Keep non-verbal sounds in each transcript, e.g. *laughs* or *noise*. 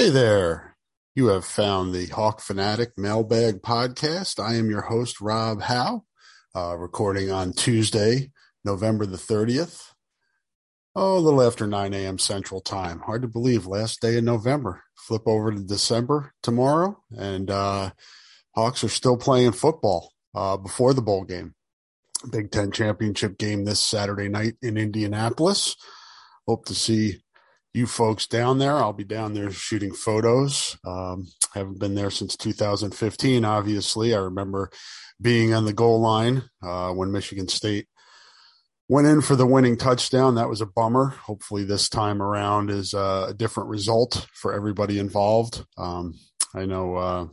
Hey there. You have found the Hawk Fanatic Mailbag Podcast. I am your host, Rob Howe, uh, recording on Tuesday, November the 30th. Oh, a little after 9 a.m. Central Time. Hard to believe, last day in November. Flip over to December tomorrow, and uh, Hawks are still playing football uh, before the bowl game. Big Ten championship game this Saturday night in Indianapolis. Hope to see you folks down there. I'll be down there shooting photos. Um, haven't been there since 2015. Obviously, I remember being on the goal line uh, when Michigan State went in for the winning touchdown. That was a bummer. Hopefully, this time around is uh, a different result for everybody involved. Um, I know uh,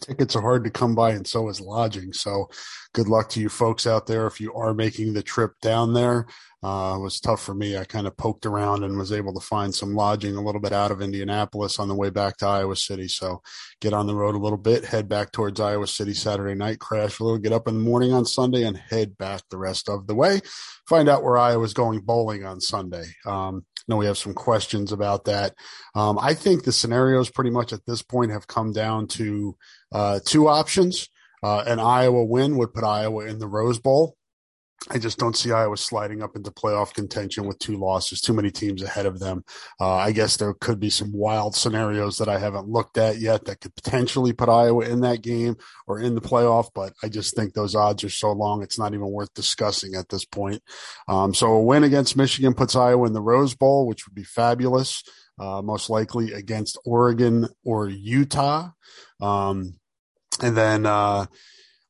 tickets are hard to come by, and so is lodging. So, good luck to you folks out there if you are making the trip down there. Uh, was tough for me. I kind of poked around and was able to find some lodging a little bit out of Indianapolis on the way back to Iowa City. So get on the road a little bit, head back towards Iowa City Saturday night, crash a little, get up in the morning on Sunday, and head back the rest of the way. Find out where Iowa's going bowling on Sunday. Um, I know we have some questions about that. Um, I think the scenarios pretty much at this point have come down to uh, two options. Uh, an Iowa win would put Iowa in the Rose Bowl I just don't see Iowa sliding up into playoff contention with two losses, too many teams ahead of them. Uh, I guess there could be some wild scenarios that I haven't looked at yet that could potentially put Iowa in that game or in the playoff, but I just think those odds are so long, it's not even worth discussing at this point. Um, so a win against Michigan puts Iowa in the Rose Bowl, which would be fabulous, uh, most likely against Oregon or Utah. Um, and then, uh,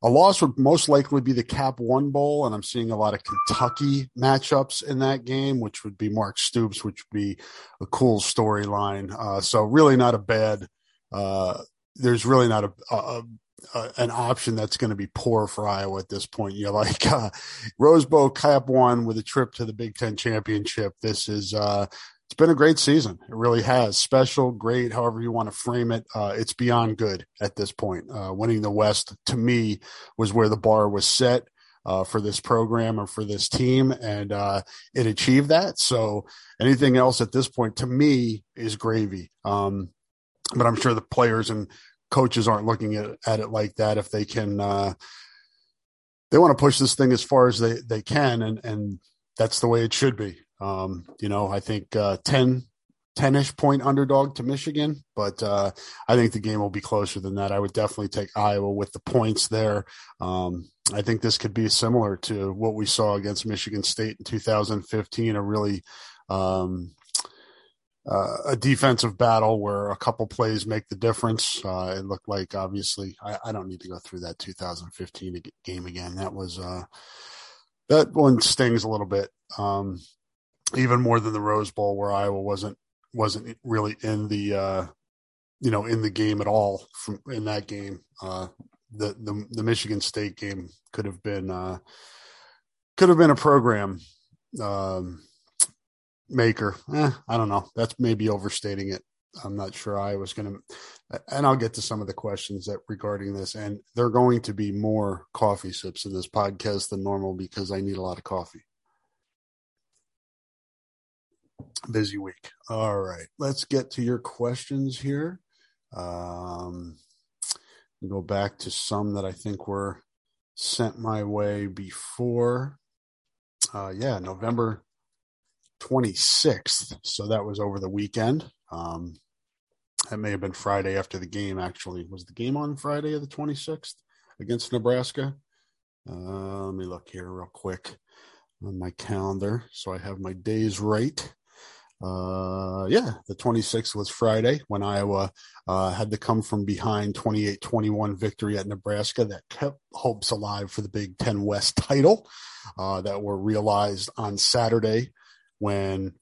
a loss would most likely be the Cap One Bowl, and I'm seeing a lot of Kentucky matchups in that game, which would be Mark Stoops, which would be a cool storyline. Uh, so really not a bad. Uh, there's really not a, a, a an option that's going to be poor for Iowa at this point. You're like uh, Rose Bowl Cap One with a trip to the Big Ten championship. This is uh, it's been a great season. It really has. Special, great, however you want to frame it. Uh, it's beyond good at this point. Uh, winning the West to me was where the bar was set uh, for this program or for this team, and uh, it achieved that. So anything else at this point to me is gravy. Um, but I'm sure the players and coaches aren't looking at, at it like that. If they can, uh, they want to push this thing as far as they they can, and and that's the way it should be. Um, you know, I think uh, 10, 10-ish point underdog to Michigan, but uh, I think the game will be closer than that. I would definitely take Iowa with the points there. Um, I think this could be similar to what we saw against Michigan State in 2015, a really um, uh, a defensive battle where a couple plays make the difference. Uh, it looked like obviously I, I, don't need to go through that 2015 game again. That was uh, that one stings a little bit. Um, even more than the Rose Bowl, where Iowa wasn't wasn't really in the uh, you know in the game at all from in that game. Uh, the the the Michigan State game could have been uh, could have been a program um, maker. Eh, I don't know. That's maybe overstating it. I'm not sure I was going to, and I'll get to some of the questions that regarding this. And there are going to be more coffee sips in this podcast than normal because I need a lot of coffee busy week. All right, let's get to your questions here. Um, go back to some that I think were sent my way before. Uh, yeah, November 26th. So that was over the weekend. Um, that may have been Friday after the game, actually. Was the game on Friday of the 26th against Nebraska? Uh, let me look here real quick on my calendar so I have my days right uh, yeah, the 26th was Friday when Iowa uh, had to come from behind 28 21 victory at Nebraska that kept hopes alive for the Big Ten West title uh, that were realized on Saturday when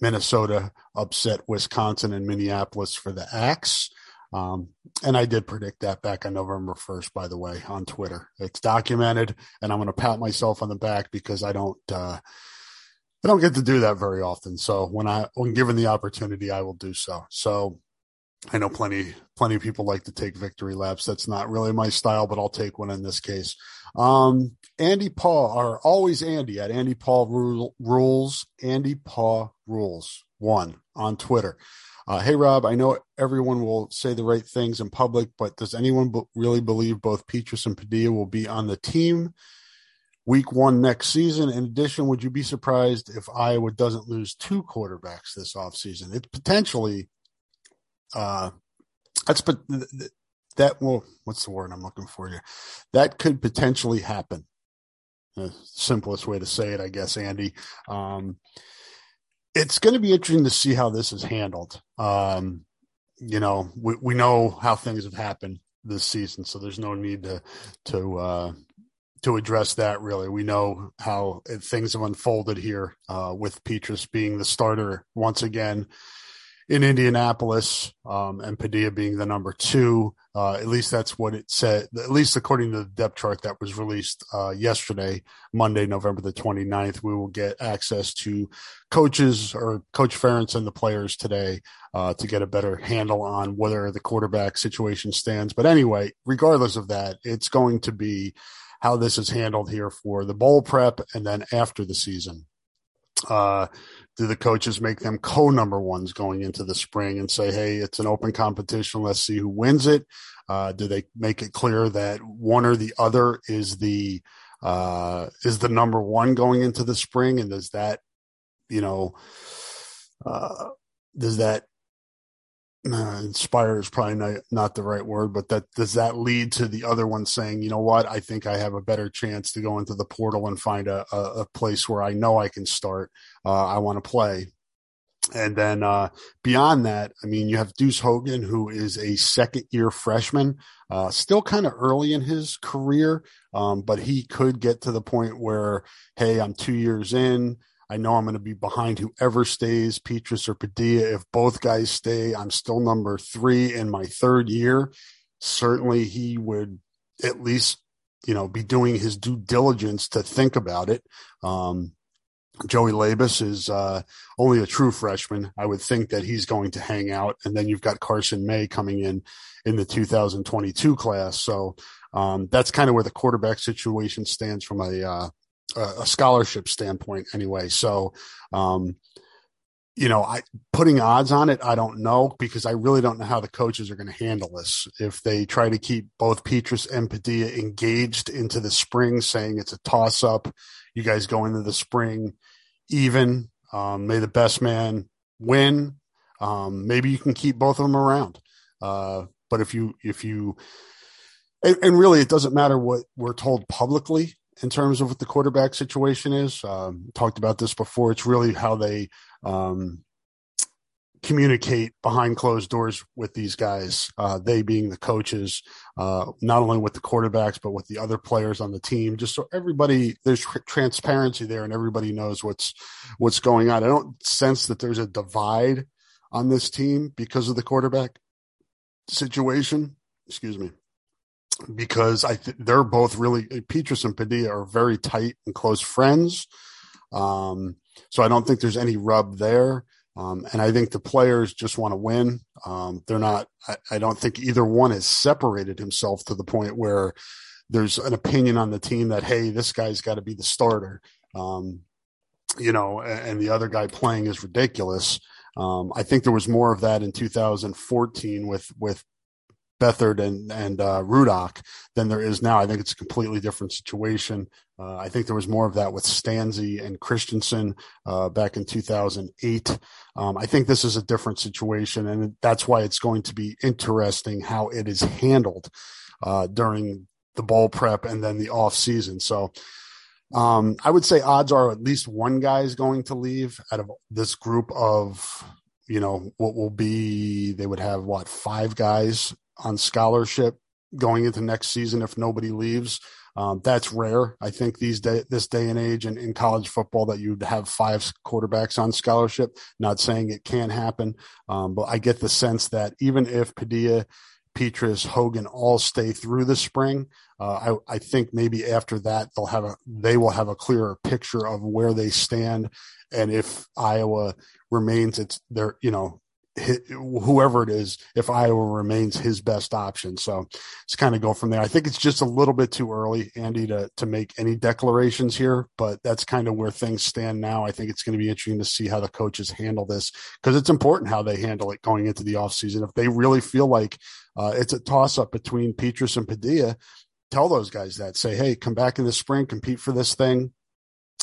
Minnesota upset Wisconsin and Minneapolis for the Axe. Um, and I did predict that back on November 1st, by the way, on Twitter. It's documented, and I'm going to pat myself on the back because I don't. Uh, I don't get to do that very often. So when I when given the opportunity, I will do so. So I know plenty plenty of people like to take victory laps. That's not really my style, but I'll take one in this case. Um, Andy Paul are always Andy at Andy Paul rule, rules. Andy Paul rules. one on Twitter. Uh, hey, Rob, I know everyone will say the right things in public, but does anyone really believe both Petras and Padilla will be on the team week one next season? In addition, would you be surprised if Iowa doesn't lose two quarterbacks this offseason? It's potentially, uh, that's, but that will, what's the word I'm looking for here? That could potentially happen. The simplest way to say it, I guess, Andy. Um, it's going to be interesting to see how this is handled. Um, you know, we, we know how things have happened this season, so there's no need to to uh, to address that. Really, we know how things have unfolded here uh, with Petras being the starter once again in Indianapolis, um, and Padilla being the number two. Uh, at least that's what it said, at least according to the depth chart that was released uh, yesterday, Monday, November the 29th. We will get access to coaches or Coach Ferentz and the players today uh, to get a better handle on whether the quarterback situation stands. But anyway, regardless of that, it's going to be how this is handled here for the bowl prep and then after the season. Uh, do the coaches make them co number ones going into the spring and say, hey, it's an open competition. Let's see who wins it? Uh, do they make it clear that one or the other is the uh, is the number one going into the spring? And does that, you know, uh, does that uh, inspire is probably not, not the right word, but that does that lead to the other one saying, you know what, I think I have a better chance to go into the portal and find a, a, a place where I know I can start. Uh, I want to play. And then uh, beyond that, I mean, you have Deuce Hogan, who is a second year freshman, uh, still kind of early in his career, um, but he could get to the point where, hey, I'm two years in. I know I'm going to be behind whoever stays, Petras or Padilla. If both guys stay, I'm still number three in my third year. Certainly, he would at least, you know, be doing his due diligence to think about it. Um, Joey Labas is uh, only a true freshman. I would think that he's going to hang out, and then you've got Carson May coming in in the 2022 class. So um, that's kind of where the quarterback situation stands from a uh, a scholarship standpoint anyway. So, um, you know, I putting odds on it, I don't know because I really don't know how the coaches are going to handle this. If they try to keep both Petras and Padilla engaged into the spring, saying it's a toss up, you guys go into the spring even. Um, may the best man win. Um, maybe you can keep both of them around. Uh, but if you if you and, and, really, it doesn't matter what we're told publicly in terms of what the quarterback situation is. Um, talked about this before. It's really how they um, communicate behind closed doors with these guys. Uh, they being the coaches, uh, not only with the quarterbacks but with the other players on the team. Just so everybody there's transparency there and everybody knows what's what's going on. I don't sense that there's a divide on this team because of the quarterback situation. Excuse me because I th- they're both really Petras and Padilla are very tight and close friends. Um, so I don't think there's any rub there. Um, and I think the players just want to win. Um, they're not, I, I, don't think either one has separated himself to the point where there's an opinion on the team that, Hey, this guy's got to be the starter. Um, you know, and, and, the other guy playing is ridiculous. Um, I think there was more of that in 2014 with, with Beathard and and uh, Rudock than there is now. I think it's a completely different situation. Uh, I think there was more of that with Stanzi and Christensen uh, back in 2008. Um, I think this is a different situation, and that's why it's going to be interesting how it is handled uh, during the ball prep and then the off season. So. Um, I would say odds are at least one guy is going to leave out of this group of you know what will be they would have what five guys on scholarship going into next season if nobody leaves. Um, that's rare. I think these day, this day and age in, in college football that you'd have five quarterbacks on scholarship. Not saying it can't happen, um, but I get the sense that even if Padilla, Petras, Hogan all stay through the spring, uh, I, I think maybe after that they'll have a they will have a clearer picture of where they stand, and if Iowa remains its their you know whoever it is, if Iowa remains his best option. So it's kind of go from there. I think it's just a little bit too early, Andy, to to make any declarations here, but that's kind of where things stand now. I think it's going to be interesting to see how the coaches handle this because it's important how they handle it going into the offseason. If they really feel like uh, it's a toss up between Petras and Padilla, tell those guys that. Say, hey, come back in the spring, compete for this thing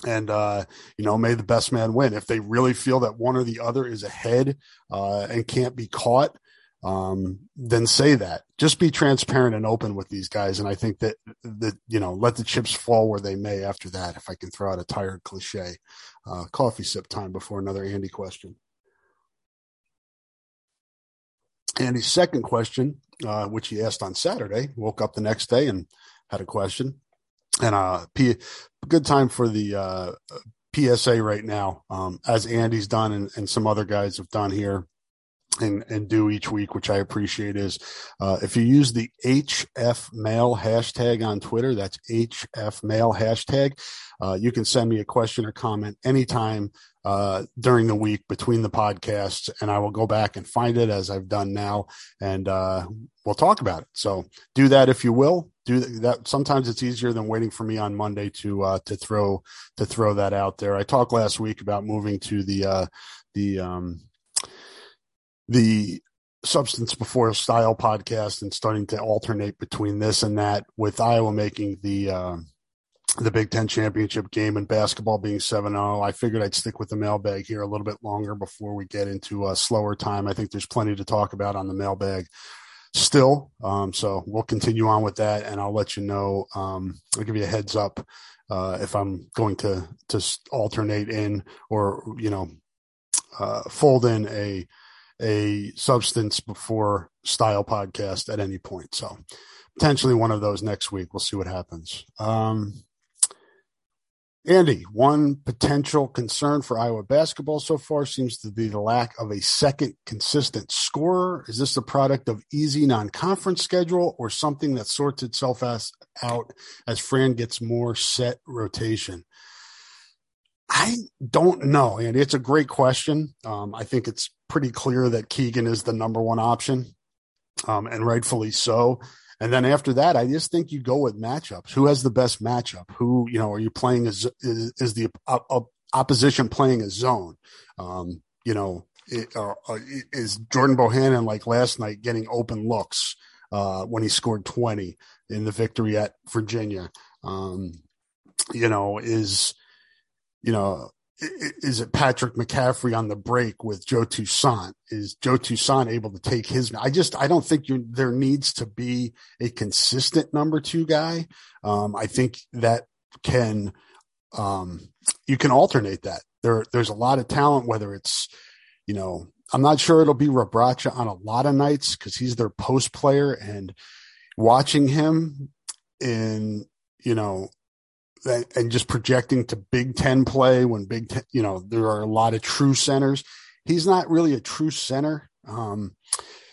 and uh, you know, may the best man win. If they really feel that one or the other is ahead uh, and can't be caught, um, then say that. Just be transparent and open with these guys, and I think that that you know, let the chips fall where they may. After that, if I can throw out a tired cliche, uh, coffee sip time before another Andy question. Andy's second question, uh, which he asked on Saturday, woke up the next day and had a question and uh, P- good time for the uh, PSA right now, um, as Andy's done and, and some other guys have done here and, and do each week, which I appreciate is, uh, if you use the HF mail hashtag on Twitter, that's HF mail hashtag, uh, you can send me a question or comment anytime, uh, during the week between the podcasts and I will go back and find it as I've done now and, uh, we'll talk about it. So do that if you will do that. Sometimes it's easier than waiting for me on Monday to, uh, to throw, to throw that out there. I talked last week about moving to the, uh, the, um, the substance before style podcast and starting to alternate between this and that with Iowa making the uh, the Big Ten championship game and basketball being 7-0. I figured I'd stick with the mailbag here a little bit longer before we get into a slower time. I think there's plenty to talk about on the mailbag still. Um, so we'll continue on with that and I'll let you know. Um, I'll give you a heads up uh, if I'm going to to alternate in or you know uh, fold in a a substance before style podcast at any point. So potentially one of those next week. We'll see what happens. Um, Andy, one potential concern for Iowa basketball so far seems to be the lack of a second consistent scorer. Is this the product of easy non-conference schedule or something that sorts itself as, out as Fran gets more set rotation? I don't know, Andy. It's a great question. Um, I think it's pretty clear that Keegan is the number one option, um, and rightfully so. And then after that, I just think you go with matchups. Who has the best matchup? Who, you know, are you playing as, is, is the opposition playing a zone? Um, you know, it, uh, uh is Jordan Bohannon like last night getting open looks, uh, when he scored 20 in the victory at Virginia? Um, you know, is, you know, is it Patrick McCaffrey on the break with Joe Toussaint? Is Joe Toussaint able to take his? I just I don't think there needs to be a consistent number two guy. Um, I think that can um, you can alternate that. There there's a lot of talent. Whether it's you know I'm not sure it'll be Rebraca on a lot of nights because he's their post player and watching him in you know and just projecting to Big Ten play when Big Ten, you know, there are a lot of true centers. He's not really a true center. Um,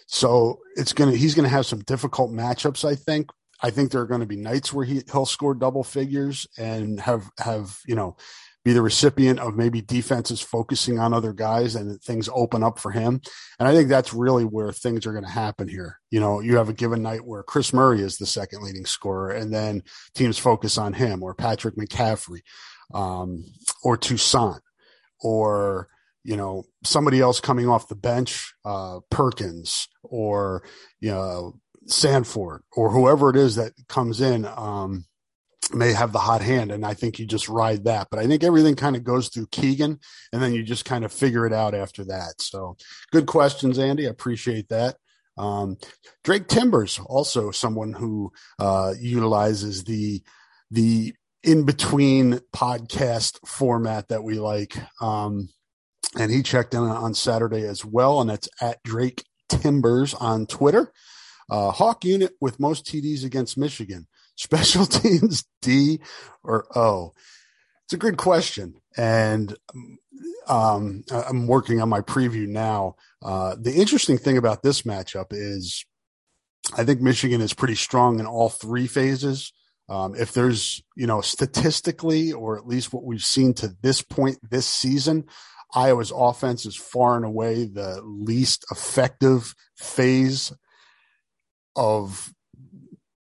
so it's going to, he's going to have some difficult matchups, I think. I think there are going to be nights where he, he'll score double figures and have, have, you know, be the recipient of maybe defenses focusing on other guys and things open up for him. And I think that's really where things are going to happen here. You know, you have a given night where Kris Murray is the second leading scorer and then teams focus on him or Patrick McCaffrey, um, or Toussaint or, you know, somebody else coming off the bench, uh, Perkins or, you know, Sandfort or whoever it is that comes in. Um, may have the hot hand and I think you just ride that. But I think everything kind of goes through Keegan and then you just kind of figure it out after that. So good questions, Andy. I appreciate that. Um, Drake Timbers, also someone who uh, utilizes the the in between podcast format that we like. Um, and he checked in on Saturday as well, and that's at Drake Timbers on Twitter. Uh, Hawk unit with most TDs against Michigan special *laughs* teams D or O? It's a good question. And um, I'm working on my preview now. Uh, the interesting thing about this matchup is I think Michigan is pretty strong in all three phases. Um, if there's, you know, statistically, or at least what we've seen to this point this season, Iowa's offense is far and away the least effective phase of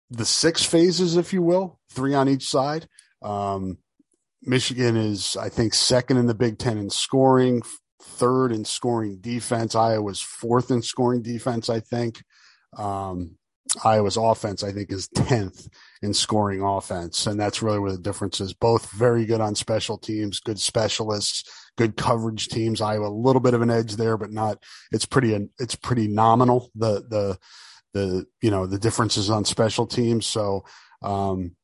the six phases, if you will, three on each side. Um, Michigan is, I think, second in the Big Ten in scoring, third in scoring defense. Iowa's fourth in scoring defense, I think. Um, Iowa's offense, I think, is 10th in scoring offense. And that's really where the difference is. Both very good on special teams, good specialists, good coverage teams. Iowa, a little bit of an edge there, but not, it's pretty, it's pretty nominal. The, the, the, you know, the differences on special teams. So, um,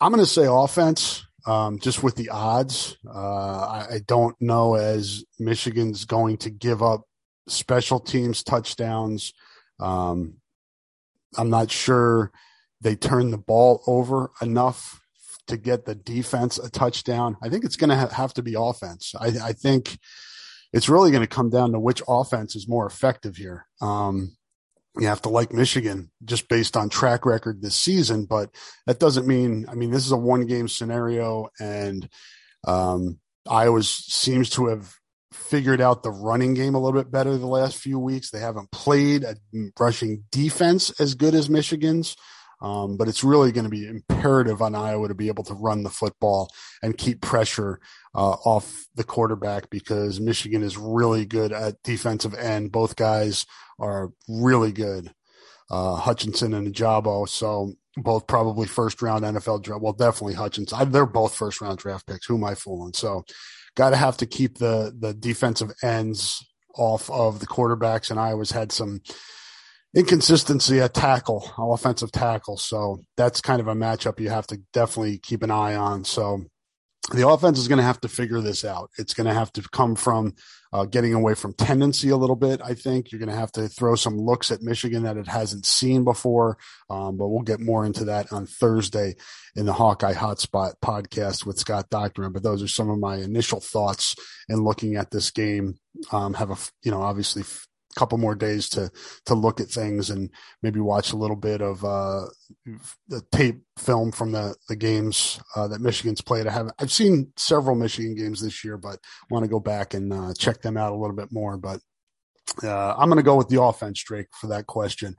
I'm going to say offense um, just with the odds. Uh, I, I, don't know as Michigan's going to give up special teams touchdowns. Um, I'm not sure they turn the ball over enough to get the defense a touchdown. I think it's going to ha- have to be offense. I, I think it's really going to come down to which offense is more effective here. Um, you have to like Michigan just based on track record this season, but that doesn't mean, I mean, this is a one game scenario and, um, Iowa seems to have figured out the running game a little bit better the last few weeks. They haven't played a rushing defense as good as Michigan's. Um, but it's really going to be imperative on Iowa to be able to run the football and keep pressure uh, off the quarterback because Michigan is really good at defensive end. Both guys are really good, uh, Hutchinson and Ojabo. So both probably first round NFL draft. Well, definitely Hutchinson. I, they're both first round draft picks. Who am I fooling? So got to have to keep the the defensive ends off of the quarterbacks. And Iowa's had some inconsistency at tackle, offensive tackle. So that's kind of a matchup you have to definitely keep an eye on. So the offense is going to have to figure this out. It's going to have to come from uh, getting away from tendency a little bit. I think you're going to have to throw some looks at Michigan that it hasn't seen before. Um, but we'll get more into that on Thursday in the Hawkeye Hotspot podcast with Scott Doctorow. But those are some of my initial thoughts in looking at this game. Um, have a, you know, obviously couple more days to to look at things and maybe watch a little bit of uh, the tape film from the the games uh, that Michigan's played. I have I've seen several Michigan games this year, but want to go back and uh, check them out a little bit more. But uh, I'm going to go with the offense, Drake, for that question.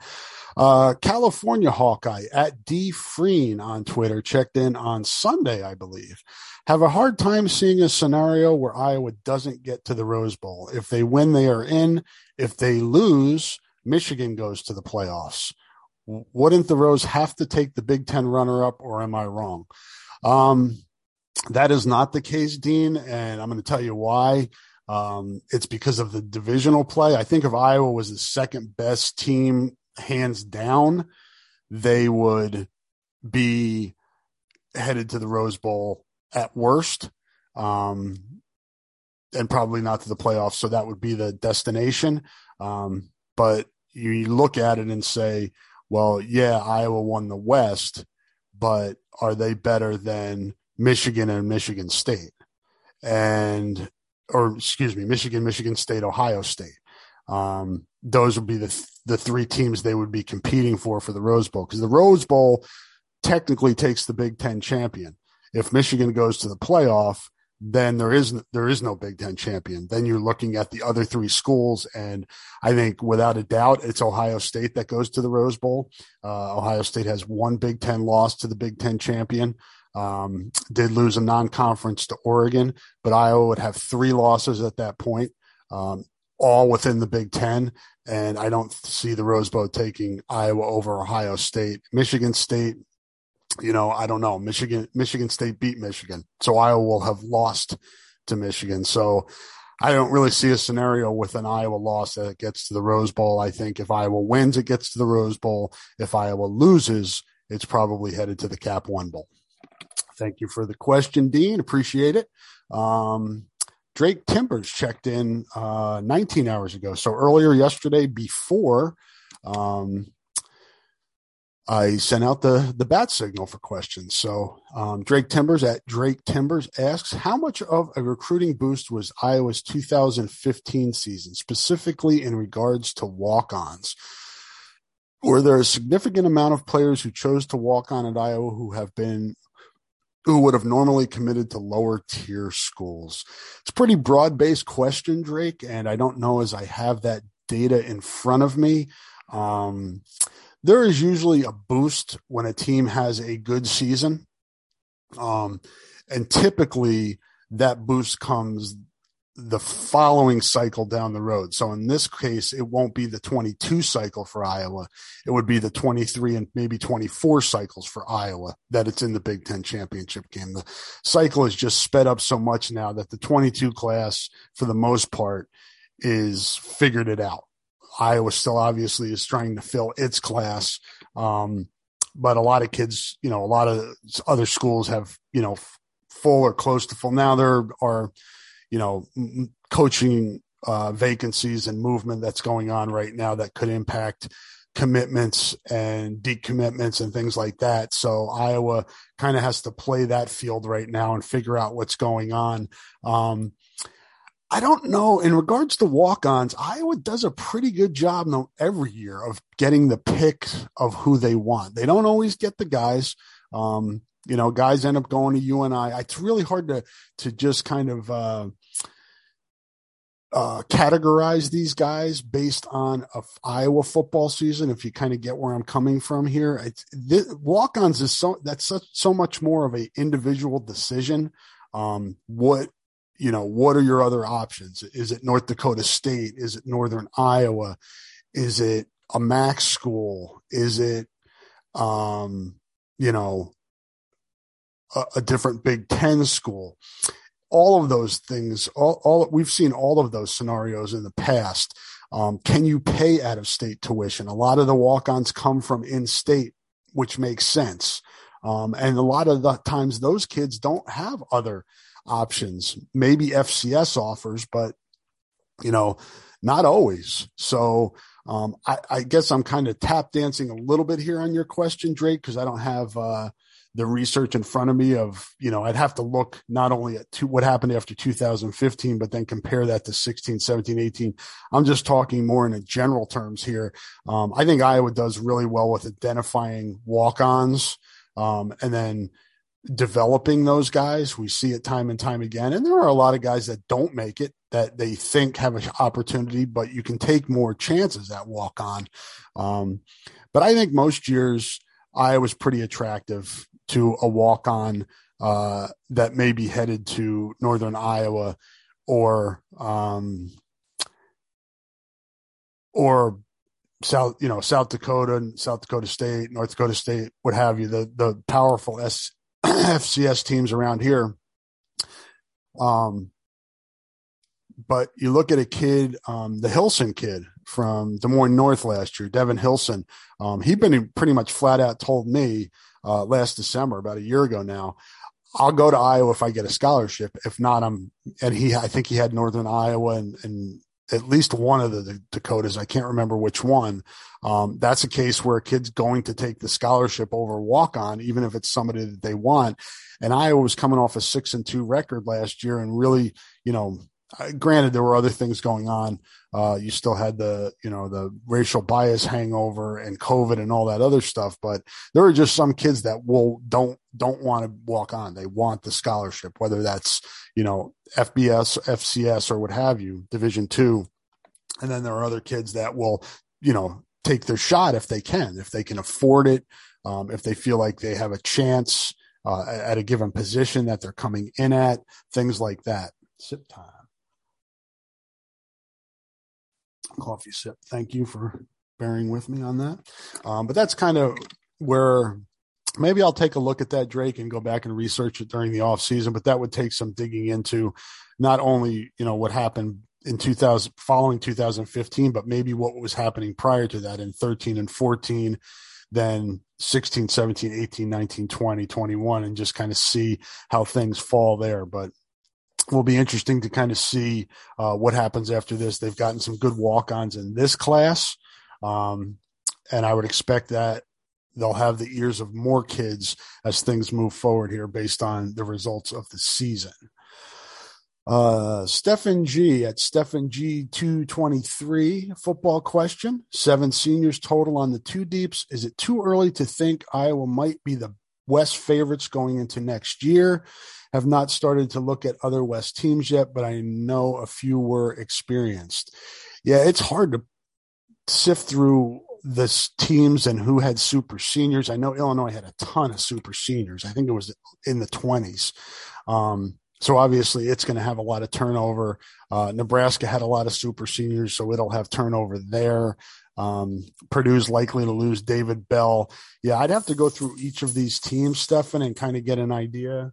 Uh, California Hawkeye at D Freen on Twitter checked in on Sunday, I believe. Have a hard time seeing a scenario where Iowa doesn't get to the Rose Bowl. If they win, they are in. If they lose, Michigan goes to the playoffs. Wouldn't the Rose have to take the Big Ten runner up, or am I wrong? Um, that is not the case, Dean, and I'm going to tell you why. Um, it's because of the divisional play. I think if Iowa was the second best team, hands down, they would be headed to the Rose Bowl at worst, um, and probably not to the playoffs. So that would be the destination. Um, but you look at it and say, well, yeah, Iowa won the West, but are they better than Michigan and Michigan State? And or excuse me, Michigan, Michigan State, Ohio State. Um, those would be the the three teams they would be competing for for the Rose Bowl because the Rose Bowl technically takes the Big Ten champion. If Michigan goes to the playoff, then there is there is no Big Ten champion. Then you're looking at the other three schools, and I think without a doubt, it's Ohio State that goes to the Rose Bowl. Uh, Ohio State has one Big Ten loss to the Big Ten champion. Um, did lose a non-conference to Oregon, but Iowa would have three losses at that point, um, all within the Big Ten. And I don't see the Rose Bowl taking Iowa over Ohio State. Michigan State, you know, I don't know. Michigan, Michigan State beat Michigan, so Iowa will have lost to Michigan. So I don't really see a scenario with an Iowa loss that gets to the Rose Bowl. I think if Iowa wins, it gets to the Rose Bowl. If Iowa loses, it's probably headed to the Cap One Bowl. Thank you for the question, Dean. Appreciate it. Um, Drake Timbers checked in uh, 19 hours ago. So earlier yesterday, before um, I sent out the the bat signal for questions. So um, Drake Timbers at Drake Timbers asks, how much of a recruiting boost was Iowa's 2015 season, specifically in regards to walk-ons? Were there a significant amount of players who chose to walk on at Iowa who have been who would have normally committed to lower tier schools? It's a pretty broad based question, Drake, and I don't know as I have that data in front of me. Um, there is usually a boost when a team has a good season. Um, and typically that boost comes the following cycle down the road. So in this case, it won't be the 22 cycle for Iowa. It would be the 23 and maybe 24 cycles for Iowa that it's in the Big Ten championship game. The cycle is just sped up so much now that the 22 class, for the most part, is figured it out. Iowa still obviously is trying to fill its class. Um, but a lot of kids, you know, a lot of other schools have, you know, full or close to full. Now there are, you know, coaching uh, vacancies and movement that's going on right now that could impact commitments and decommitments and things like that. So Iowa kind of has to play that field right now and figure out what's going on. Um, I don't know. In regards to walk-ons, Iowa does a pretty good job every year of getting the pick of who they want. They don't always get the guys. Um, you know, guys end up going to UNI. It's really hard to to just kind of uh, uh, categorize these guys based on a Iowa football season. If you kind of get where I'm coming from here, it's, walk-ons is so that's such, so much more of a individual decision. Um, what you know, what are your other options? Is it North Dakota State? Is it Northern Iowa? Is it a MAC school? Is it, um, you know, a, a different Big Ten school? All of those things, all, all we've seen all of those scenarios in the past. Um, can you pay out of state tuition? A lot of the walk-ons come from in-state, which makes sense. Um, and a lot of the times those kids don't have other options, maybe FCS offers, but you know, not always. So um, I, I, guess I'm kind of tap dancing a little bit here on your question, Drake, because I don't have uh, the research in front of me of, you know, I'd have to look not only at two, what happened after 2015, but then compare that to 16, 17, 18. I'm just talking more in a general terms here. Um, I think Iowa does really well with identifying walk-ons um, and then developing those guys. We see it time and time again. And there are a lot of guys that don't make it that they think have an opportunity, but you can take more chances at walk on. Um, but I think most years I was pretty attractive to a walk on uh, that may be headed to Northern Iowa or, um, or South, you know, South Dakota, and South Dakota State, North Dakota State, what have you, the the powerful S, *clears throat* FCS teams around here. Um, but you look at a kid, um, the Hilson kid from Des Moines North last year, Devin Hilson. Um, he'd been pretty much flat out told me uh, last December, about a year ago now, I'll go to Iowa if I get a scholarship. If not, I'm and he I think he had Northern Iowa and, and at least one of the Dakotas. I can't remember which one. Um, that's a case where a kid's going to take the scholarship over walk on, even if it's somebody that they want. And Iowa was coming off a six and two record last year and really, you know, granted there were other things going on. Uh, you still had the, you know, the racial bias hangover and COVID and all that other stuff, but there are just some kids that will, don't, don't want to walk on. They want the scholarship, whether that's, you know, FBS, FCS or what have you, division two. And then there are other kids that will, you know, take their shot if they can, if they can afford it, um, if they feel like they have a chance uh, at a given position that they're coming in at, things like that. Sip time. Coffee sip. Thank you for bearing with me on that. Um, but that's kind of where maybe I'll take a look at that Drake and go back and research it during the off season. But that would take some digging into not only you know what happened in 2000 following 2015 but maybe what was happening prior to that in 13 and 14 then 16 17 18 19 20 21 and just kind of see how things fall there but will be interesting to kind of see uh, what happens after this they've gotten some good walk-ons in this class um, and i would expect that they'll have the ears of more kids as things move forward here based on the results of the season uh, Stephen G at Stephen G 223 football question. Seven seniors total on the two deeps. Is it too early to think Iowa might be the West favorites going into next year. Have not started to look at other West teams yet, but I know a few were experienced. Yeah, it's hard to sift through the teams and who had super seniors. I know Illinois had a ton of super seniors. I think it was in the 20s. Um, so obviously it's going to have a lot of turnover. Uh, Nebraska had a lot of super seniors, so it'll have turnover there. Um, Purdue's likely to lose David Bell. Yeah, I'd have to go through each of these teams, Stefan, and kind of get an idea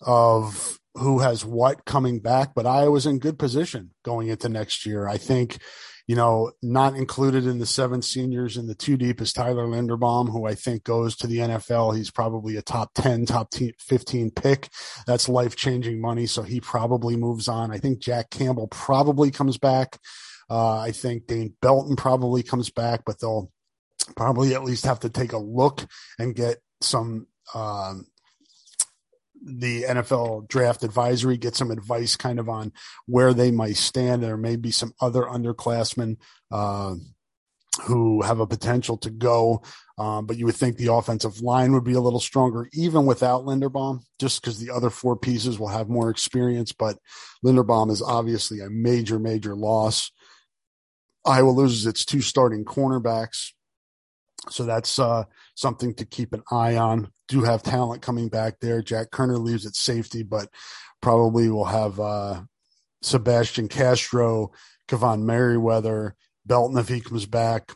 of who has what coming back. But Iowa's in good position going into next year. I think you know, not included in the seven seniors in the two deep is Tyler Linderbaum, who I think goes to the NFL. He's probably a top 10, top 15 pick. That's life changing money. So he probably moves on. I think Jack Campbell probably comes back. Uh, I think Dane Belton probably comes back, but they'll probably at least have to take a look and get some um, the NFL draft advisory, get some advice kind of on where they might stand. There may be some other underclassmen uh, who have a potential to go, um, but you would think the offensive line would be a little stronger even without Linderbaum, just because the other four pieces will have more experience. But Linderbaum is obviously a major, major loss. Iowa loses its two starting cornerbacks. So that's uh, something to keep an eye on. Do have talent coming back there. Jack Koerner leaves at safety, but probably will have uh, Sebastian Castro, Kaevon Merriweather, Belton if he comes back.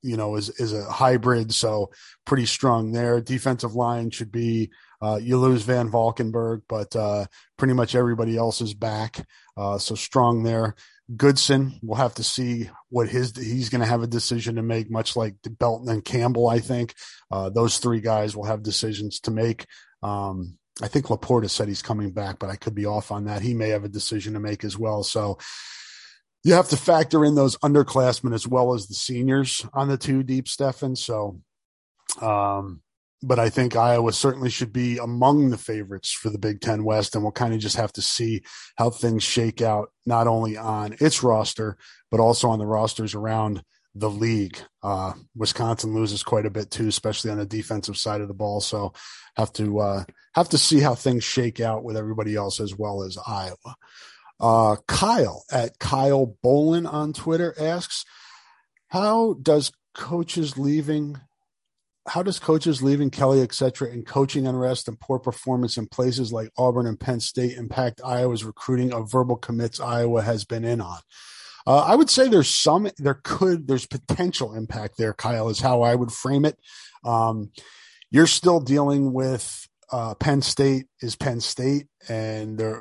You know, is is a hybrid, so pretty strong there. Defensive line should be uh, you lose Van Valkenburg, but uh, pretty much everybody else is back, uh, so strong there. Goodson, we'll have to see what his he's going to have a decision to make, much like Belton and Campbell. I think uh, those three guys will have decisions to make. Um, I think Laporta said he's coming back, but I could be off on that. He may have a decision to make as well. So you have to factor in those underclassmen as well as the seniors on the two deep, Stefan. So um, but I think Iowa certainly should be among the favorites for the Big Ten West, and we'll kind of just have to see how things shake out, not only on its roster, but also on the rosters around the league. Uh, Wisconsin loses quite a bit too, especially on the defensive side of the ball. So have to uh, have to see how things shake out with everybody else as well as Iowa. Uh, Kyle at Kyle Bolin on Twitter asks, "How does coaches leaving how does coaches leaving Kelly, et cetera, and coaching unrest and poor performance in places like Auburn and Penn State impact Iowa's recruiting of verbal commits Iowa has been in on? Uh, I would say there's some, there could, there's potential impact there, Kyle, is how I would frame it. Um, you're still dealing with uh, Penn State is Penn State, and uh,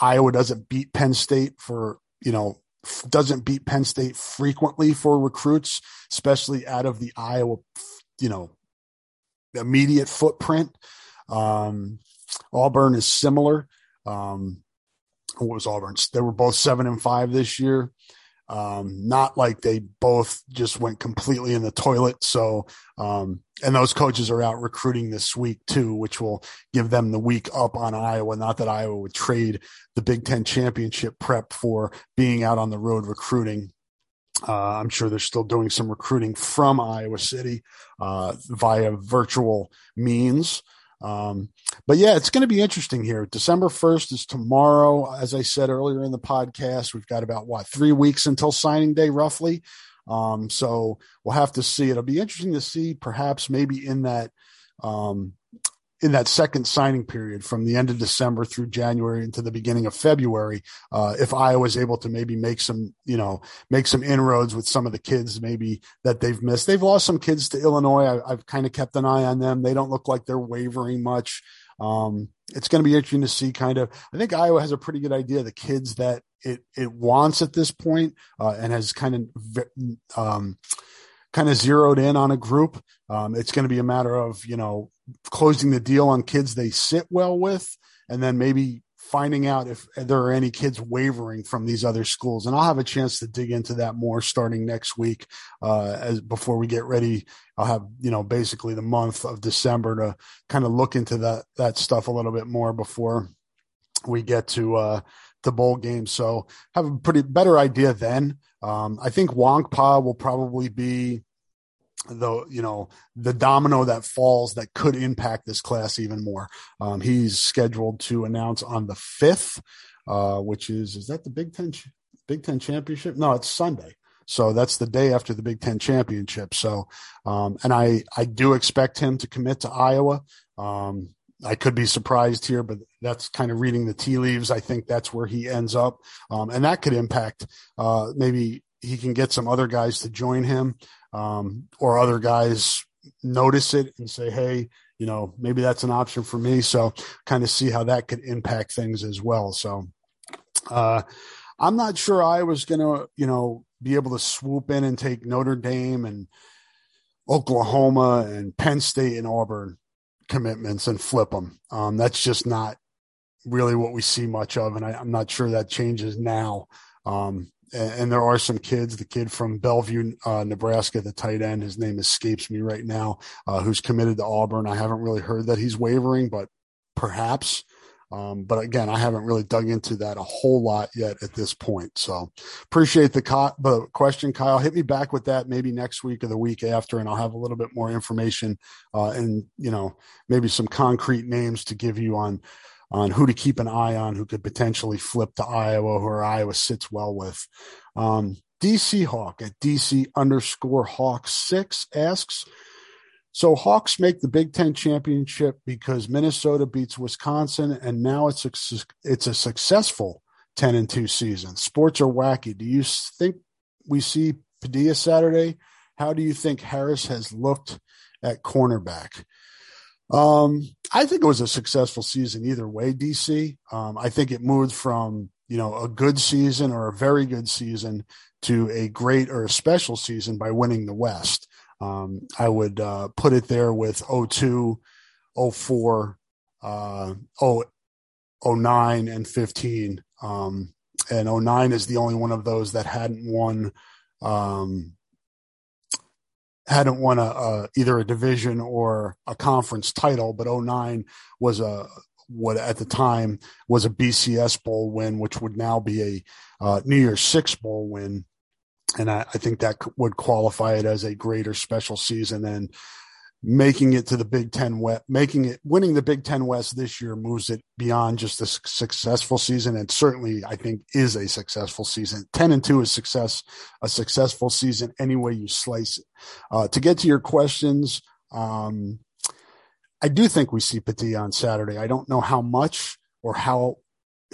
Iowa doesn't beat Penn State for, you know, doesn't beat Penn State frequently for recruits, especially out of the Iowa you know, immediate footprint. Um, Auburn is similar. Um, what was Auburn? They were both seven and five this year. Um, not like they both just went completely in the toilet. So, um, and those coaches are out recruiting this week too, which will give them the week up on Iowa. Not that Iowa would trade the Big Ten championship prep for being out on the road recruiting. Uh, I'm sure they're still doing some recruiting from Iowa City uh, via virtual means. Um, but yeah, it's going to be interesting here. December 1st is tomorrow. As I said earlier in the podcast, we've got about what, three weeks until signing day, roughly. Um, so we'll have to see. It'll be interesting to see perhaps maybe in that, um, in that second signing period from the end of December through January into the beginning of February, uh, if Iowa is able to maybe make some, you know, make some inroads with some of the kids maybe that they've missed. They've lost some kids to Illinois. I, have kind of kept an eye on them. They don't look like they're wavering much. Um, it's going to be interesting to see kind of, I think Iowa has a pretty good idea the kids that it, it wants at this point, uh, and has kind of, um, kind of zeroed in on a group. Um, it's going to be a matter of, you know, closing the deal on kids they sit well with, and then maybe finding out if there are any kids wavering from these other schools. And I'll have a chance to dig into that more starting next week, uh, as before we get ready. I'll have, you know, basically the month of December to kind of look into that, that stuff a little bit more before we get to, uh, the bowl game. So have a pretty better idea then. Um, I think Wonkpa will probably be the you know the domino that falls that could impact this class even more. Um, he's scheduled to announce on the fifth, uh, which is is that the Big Ten Big Ten championship? No, it's Sunday. So that's the day after the Big Ten championship. So, um, and I I do expect him to commit to Iowa. Um, I could be surprised here, but that's kind of reading the tea leaves. I think that's where he ends up, um, and that could impact uh, maybe he can get some other guys to join him um, or other guys notice it and say, hey, you know, maybe that's an option for me. So kind of see how that could impact things as well. So uh, I'm not sure I was going to, you know, be able to swoop in and take Notre Dame and Oklahoma and Penn State and Auburn commitments and flip them. Um, that's just not really what we see much of. And I, am not sure that changes now. Um, and there are some kids. The kid from Bellevue, uh, Nebraska, the tight end, his name escapes me right now, uh, who's committed to Auburn. I haven't really heard that he's wavering, but perhaps. Um, but again, I haven't really dug into that a whole lot yet at this point. So appreciate the, co- the question, Kyle. Hit me back with that maybe next week or the week after, and I'll have a little bit more information uh, and you know maybe some concrete names to give you on on who to keep an eye on who could potentially flip to Iowa, who Iowa sits well with. Um, DC Hawk at DC underscore Hawk six asks, so Hawks make the Big Ten championship because Minnesota beats Wisconsin, and now it's a, it's a successful ten and two season. Sports are wacky. Do you think we see Padilla Saturday? How do you think Harris has looked at cornerback? Um, I think it was a successful season either way, DC. Um, I think it moved from, you know, a good season or a very good season to a great or a special season by winning the West. Um, I would uh, put it there with 02, 04, uh, 09, and 15. Um, and 09 is the only one of those that hadn't won um, hadn't won a, a, either a division or a conference title, but 09 was a what at the time was a BCS bowl win, which would now be a uh, New Year's Six bowl win, and I, I, think that would qualify it as a greater special season. And making it to the Big Ten West, making it winning the Big Ten West this year moves it beyond just a successful season, and certainly I think is a successful season. Ten and two is success, a successful season any way you slice it. Uh, to get to your questions, um, I do think we see Petit on Saturday. I don't know how much or how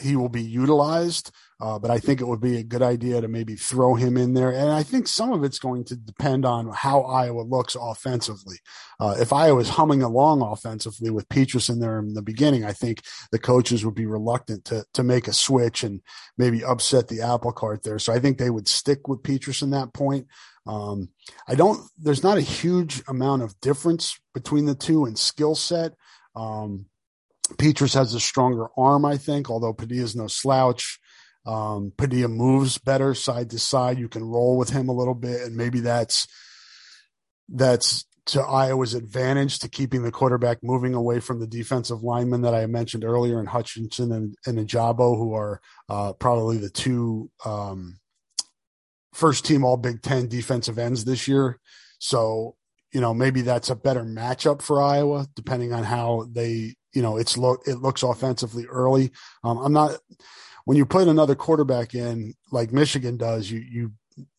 he will be utilized. Uh, but I think it would be a good idea to maybe throw him in there. And I think some of it's going to depend on how Iowa looks offensively. Uh, if Iowa is humming along offensively with Petras in there in the beginning, I think the coaches would be reluctant to to make a switch and maybe upset the apple cart there. So I think they would stick with Petras in that point. Um, I don't. There's not a huge amount of difference between the two in skill set. Um, Petras has a stronger arm, I think, although Padilla is no slouch. Um, Padilla moves better side to side. You can roll with him a little bit, and maybe that's that's to Iowa's advantage to keeping the quarterback moving away from the defensive linemen that I mentioned earlier in Hutchinson and, and Ojabo, who are uh, probably the two um, first team All Big Ten defensive ends this year. So you know maybe that's a better matchup for Iowa, depending on how they you know it's lo- it looks offensively early. Um, I'm not when you put another quarterback in like Michigan does, you you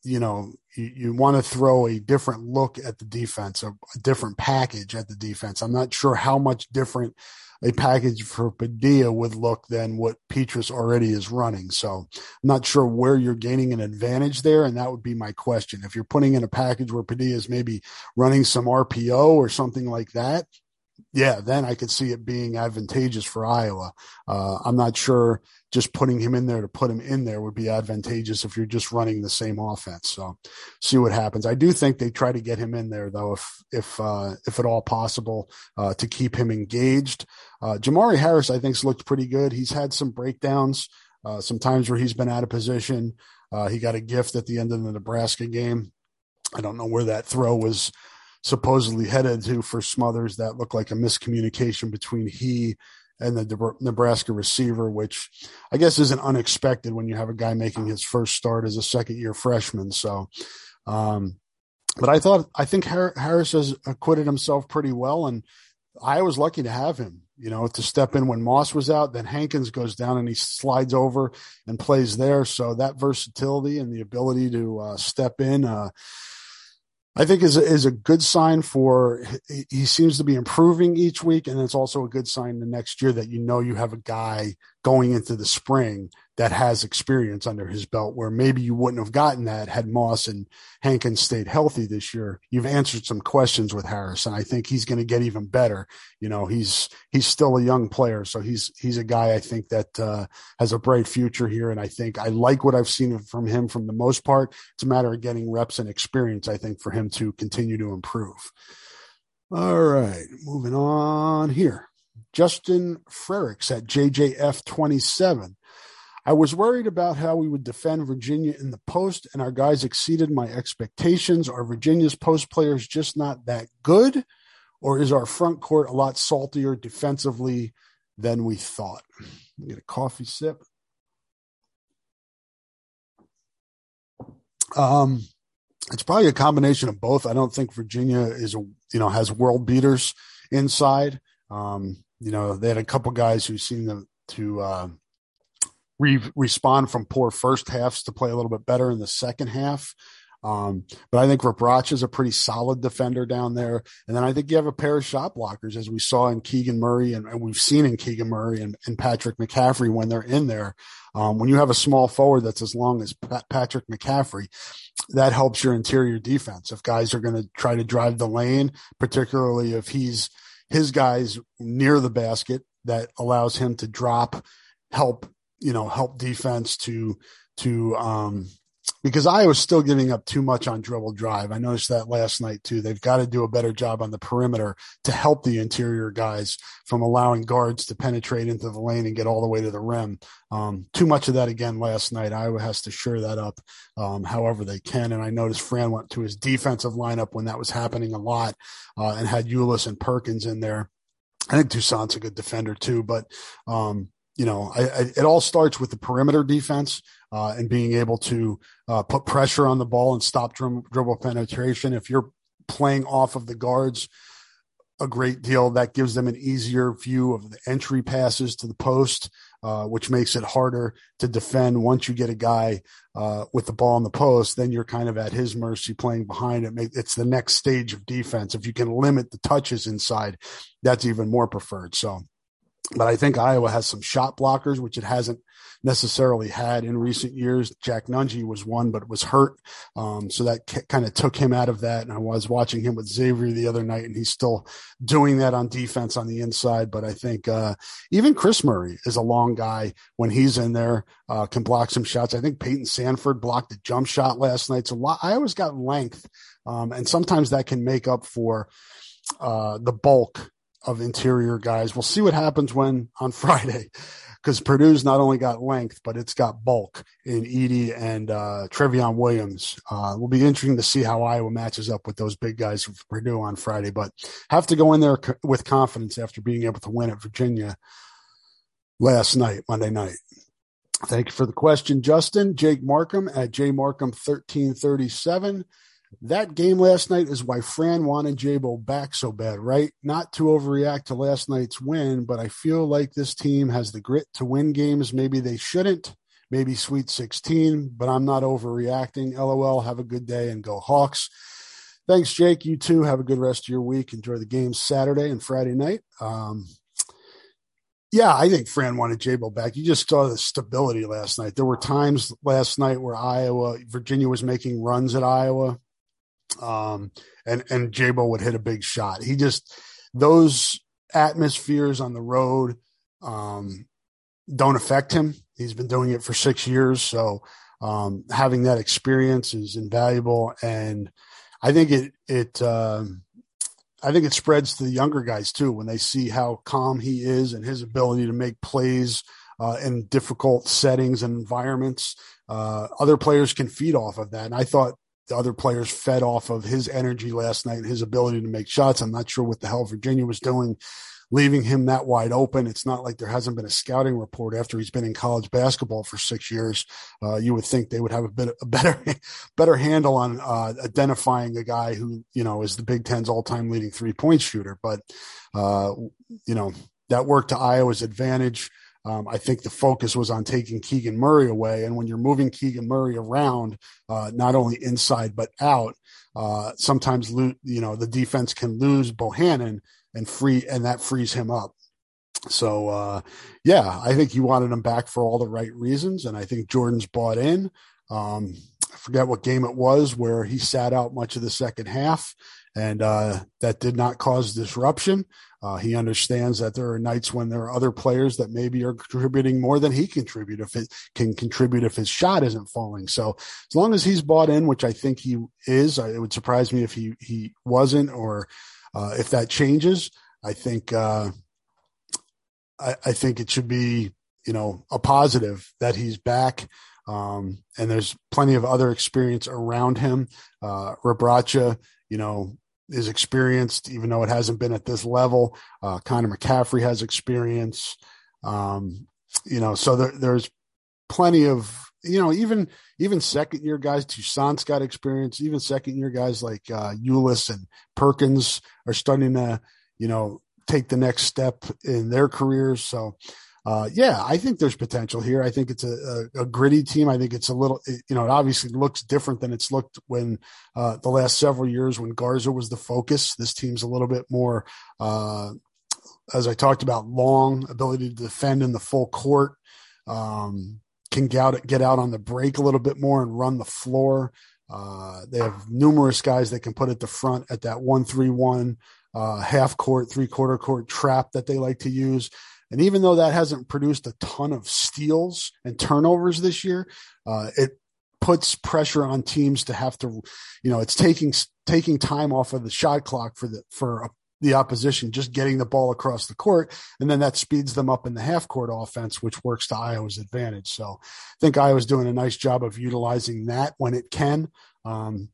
you know you, you want to throw a different look at the defense, a, a, different package at the defense. I'm not sure how much different a package for Padilla would look than what Petras already is running. So I'm not sure where you're gaining an advantage there, and that would be my question. If you're putting in a package where Padilla is maybe running some RPO or something like that, yeah, then I could see it being advantageous for Iowa. Uh, I'm not sure just putting him in there to put him in there would be advantageous if you're just running the same offense. So see what happens. I do think they try to get him in there though, if, if, uh, if at all possible, uh, to keep him engaged. Uh, Jermari Harris, I think's looked pretty good. He's had some breakdowns, uh, some times where he's been out of position. Uh, he got a gift at the end of the Nebraska game. I don't know where that throw was supposedly headed to for Smothers that looked like a miscommunication between he and the Nebraska receiver, which I guess isn't unexpected when you have a guy making his first start as a second year freshman. So, um, but I thought I think Harris has acquitted himself pretty well, and I was lucky to have him. You know, to step in when Moss was out. Then Hankins goes down and he slides over and plays there. So that versatility and the ability to uh, step in. Uh, I think is a, is a good sign for he seems to be improving each week, and it's also a good sign the next year that you know you have a guy going into the spring that has experience under his belt where maybe you wouldn't have gotten that had Moss and Hankins stayed healthy this year. You've answered some questions with Harris and I think he's going to get even better. You know, he's, he's still a young player. So he's, he's a guy I think that, uh, has a bright future here. And I think I like what I've seen from him from the most part. It's a matter of getting reps and experience, I think, for him to continue to improve. All right. Moving on here. Justin Frericks at JJF27. I was worried about how we would defend Virginia in the post, and our guys exceeded my expectations. Are Virginia's post players just not that good, or is our front court a lot saltier defensively than we thought? Get a coffee sip. Um, it's probably a combination of both. I don't think Virginia is you know has world beaters inside. Um, you know they had a couple guys who seemed to to uh, re- respond from poor first halves to play a little bit better in the second half. Um, but I think Rebraca is a pretty solid defender down there. And then I think you have a pair of shot blockers, as we saw in Keegan Murray and, and we've seen in Keegan Murray and, and Patrick McCaffery when they're in there. Um, when you have a small forward that's as long as Patrick McCaffery, that helps your interior defense. If guys are going to try to drive the lane, particularly if he's his guys near the basket, that allows him to drop, help you know, help defense to, to, um, because Iowa's still giving up too much on dribble drive. I noticed that last night too. They've got to do a better job on the perimeter to help the interior guys from allowing guards to penetrate into the lane and get all the way to the rim. Um, too much of that again last night. Iowa has to shore that up um, however they can. And I noticed Fran went to his defensive lineup when that was happening a lot uh, and had Ulis and Perkins in there. I think Toussaint's a good defender too, but um, you know, I, I, it all starts with the perimeter defense uh, and being able to uh, put pressure on the ball and stop dribble penetration. If you're playing off of the guards a great deal, that gives them an easier view of the entry passes to the post, uh, which makes it harder to defend. Once you get a guy uh, with the ball in the post, then you're kind of at his mercy playing behind it. It's the next stage of defense. If you can limit the touches inside, that's even more preferred. So but I think Iowa has some shot blockers, which it hasn't necessarily had in recent years. Jack Nunge was one, but was hurt. Um, so that k- kind of took him out of that. And I was watching him with Xavier the other night and he's still doing that on defense on the inside. But I think, uh, even Kris Murray is a long guy when he's in there, uh, can block some shots. I think Payton Sandfort blocked a jump shot last night. So I always got length. Um, and sometimes that can make up for, uh, the bulk of interior guys. We'll see what happens when on *laughs* Friday, because Purdue's not only got length, but it's got bulk in Edey and uh, Trevion Williams. Uh, will be interesting to see how Iowa matches up with those big guys from Purdue on Friday, but have to go in there with confidence after being able to win at Virginia last night, Monday night. Thank you for the question, Justin. Jake Markham at jmarkham1337 that game last night is why Fran wanted Jabo back so bad, right? Not to overreact to last night's win, but I feel like this team has the grit to win games. Maybe they shouldn't, maybe Sweet 16, but I'm not overreacting. LOL. Have a good day and go Hawks. Thanks, Jake. You too. Have a good rest of your week. Enjoy the games Saturday and Friday night. Um, yeah, I think Fran wanted Jabo back. You just saw the stability last night. There were times last night where Iowa, Virginia was making runs at Iowa um, and and Jabo would hit a big shot. He just those atmospheres on the road um, don't affect him. He's been doing it for six years, so um, having that experience is invaluable. And I think it it um, I think it spreads to the younger guys too when they see how calm he is and his ability to make plays. Uh, in difficult settings and environments, uh, other players can feed off of that. And I thought the other players fed off of his energy last night and his ability to make shots. I'm not sure what the hell Virginia was doing leaving him that wide open. It's not like there hasn't been a scouting report after he's been in college basketball for six years. Uh, you would think they would have a bit a better *laughs* better handle on uh, identifying a guy who you know is the Big Ten's all time leading three point shooter. But uh, you know that worked to Iowa's advantage. Um, I think the focus was on taking Keegan Murray away. And when you're moving Keegan Murray around, uh, not only inside but out, uh, sometimes lo- you know the defense can lose Bohannon and free, and that frees him up. So uh, yeah, I think you wanted him back for all the right reasons, and I think Jordan's bought in. Um, I forget what game it was where he sat out much of the second half, and uh, that did not cause disruption. Uh, he understands that there are nights when there are other players that maybe are contributing more than he contribute if it can contribute if his shot isn't falling. So as long as he's bought in, which I think he is, it would surprise me if he he wasn't, or uh, if that changes. I think uh, I, I, think it should be you know a positive that he's back. Um, and there's plenty of other experience around him. Uh, Rebraca, you know, is experienced, even though it hasn't been at this level. Uh, Connor McCaffery has experience. Um, you know, so there, there's plenty of, you know, even, even second year guys, Toussaint's got experience. Even second year guys like, uh, and Perkins are starting to, you know, take the next step in their careers. So, uh, yeah, I think there's potential here. I think it's a, a, a, gritty team. I think it's a little, you know, it obviously looks different than it's looked when uh, the last several years when Garza was the focus. This team's a little bit more, uh, as I talked about, long ability to defend in the full court. Um, can get get out on the break a little bit more and run the floor. Uh, they have numerous guys that can put at the front at that one three one uh, half court, three quarter court trap that they like to use. And even though that hasn't produced a ton of steals and turnovers this year, uh, it puts pressure on teams to have to, you know, it's taking taking time off of the shot clock for the for the opposition just getting the ball across the court, and then that speeds them up in the half court offense, which works to Iowa's advantage. So I think Iowa's doing a nice job of utilizing that when it can. Um,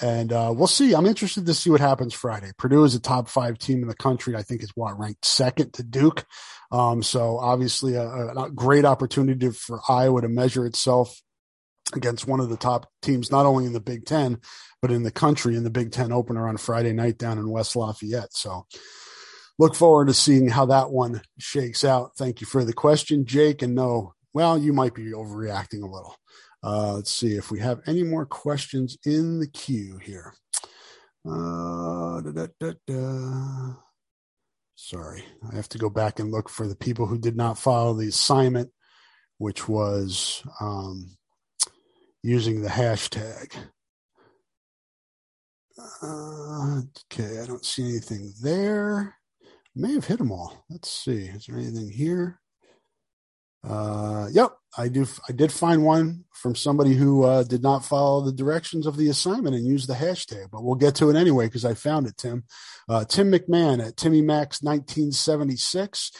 and uh, we'll see. I'm interested to see what happens Friday. Purdue is a top five team in the country. I think is what ranked second to Duke. Um, so obviously a, a, great opportunity for Iowa to measure itself against one of the top teams, not only in the Big Ten, but in the country in the Big Ten opener on Friday night down in West Lafayette. So look forward to seeing how that one shakes out. Thank you for the question, Jake. And no, well, you might be overreacting a little. Uh, let's see if we have any more questions in the queue here. Uh, da, da, da, Sorry, I have to go back and look for the people who did not follow the assignment, which was um, using the hashtag. Uh, okay, I don't see anything there. May have hit them all. Let's see. Is there anything here? Uh, yep, I do. I did find one from somebody who uh, did not follow the directions of the assignment and use the hashtag, but we'll get to it anyway because I found it. Tim, uh, Tim McMahon at Timmy Max 1976.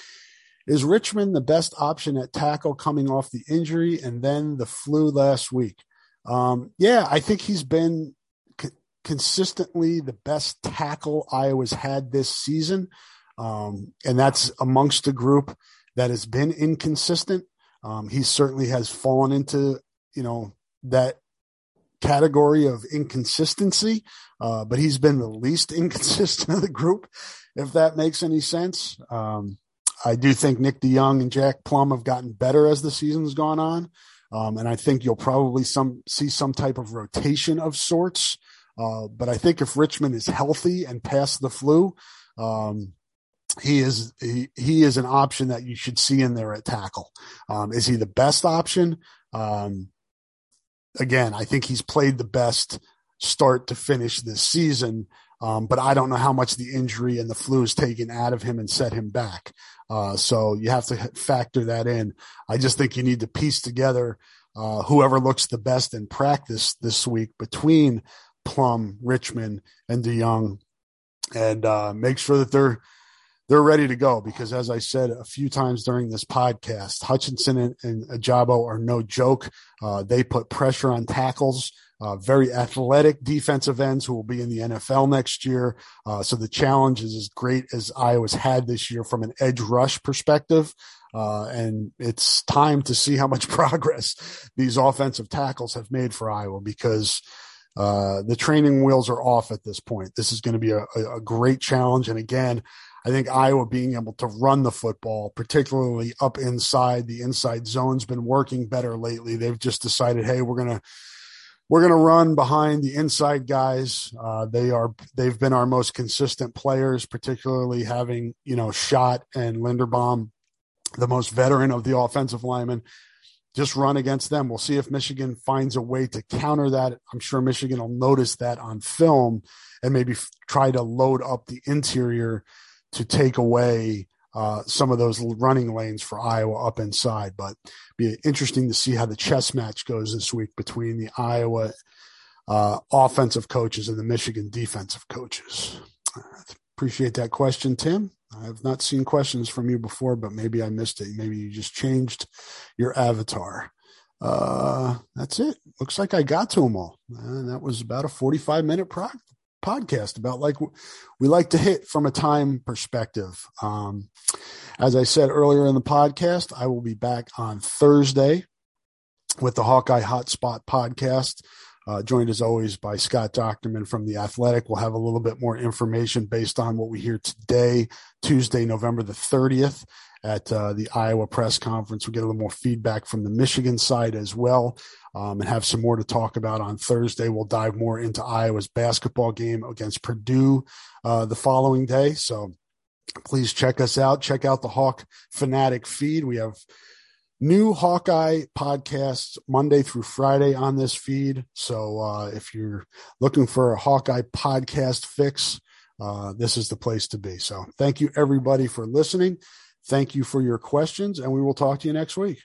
Is Richman the best option at tackle coming off the injury and then the flu last week? Um, yeah, I think he's been c- consistently the best tackle Iowa's had this season, um, and that's amongst the group that has been inconsistent. Um, he certainly has fallen into, you know, that category of inconsistency, uh, but he's been the least *laughs* inconsistent of the group, if that makes any sense. Um, I do think Nick DeJong and Jack Plumb have gotten better as the season's gone on. Um, and I think you'll probably some see some type of rotation of sorts. Uh, but I think if Richman is healthy and past the flu, um, he is he, he is an option that you should see in there at tackle. Um, is he the best option? Um, again, I think he's played the best start to finish this season. Um, but I don't know how much the injury and the flu has taken out of him and set him back. Uh, so you have to factor that in. I just think you need to piece together uh, whoever looks the best in practice this week between Plumb, Richman, and DeJong, and uh, make sure that they're they're ready to go because, as I said a few times during this podcast, Hutchinson and, and Ojabo are no joke. Uh, they put pressure on tackles uh, very athletic defensive ends who will be in the NFL next year. Uh, so the challenge is as great as Iowa's had this year from an edge rush perspective. Uh, and it's time to see how much *laughs* progress these offensive tackles have made for Iowa because uh, the training wheels are off at this point. This is going to be a, a, great challenge. And again, I think Iowa being able to run the football, particularly up inside, the inside zone's been working better lately. They've just decided, hey, we're going to we're going to run behind the inside guys. Uh, they are they've been our most consistent players, particularly having you know Schott and Linderbaum, the most veteran of the offensive linemen. Just run against them. We'll see if Michigan finds a way to counter that. I'm sure Michigan will notice that on film and maybe f- try to load up the interior to take away uh, some of those running lanes for Iowa up inside. But be interesting to see how the chess match goes this week between the Iowa uh, offensive coaches and the Michigan defensive coaches. appreciate that question, Tim. I've not seen questions from you before, but maybe I missed it. Maybe you just changed your avatar. Uh, that's it. Looks like I got to them all. And that was about a 45 minute pro- podcast about like we like to hit from a time perspective. Um, as I said earlier in the podcast, I will be back on Thursday with the Hawkeye Hotspot podcast. Uh, joined as always by Scott Dochterman from The Athletic. We'll have a little bit more information based on what we hear today, Tuesday, November the 30th at uh, the Iowa press conference. We'll get a little more feedback from the Michigan side as well um, and have some more to talk about on Thursday. We'll dive more into Iowa's basketball game against Purdue uh, the following day. So please check us out. Check out the Hawk Fanatic feed. We have new Hawkeye podcasts Monday through Friday on this feed. So uh, if you're looking for a Hawkeye podcast fix, uh, this is the place to be. So thank you everybody for listening. Thank you for your questions, and we will talk to you next week.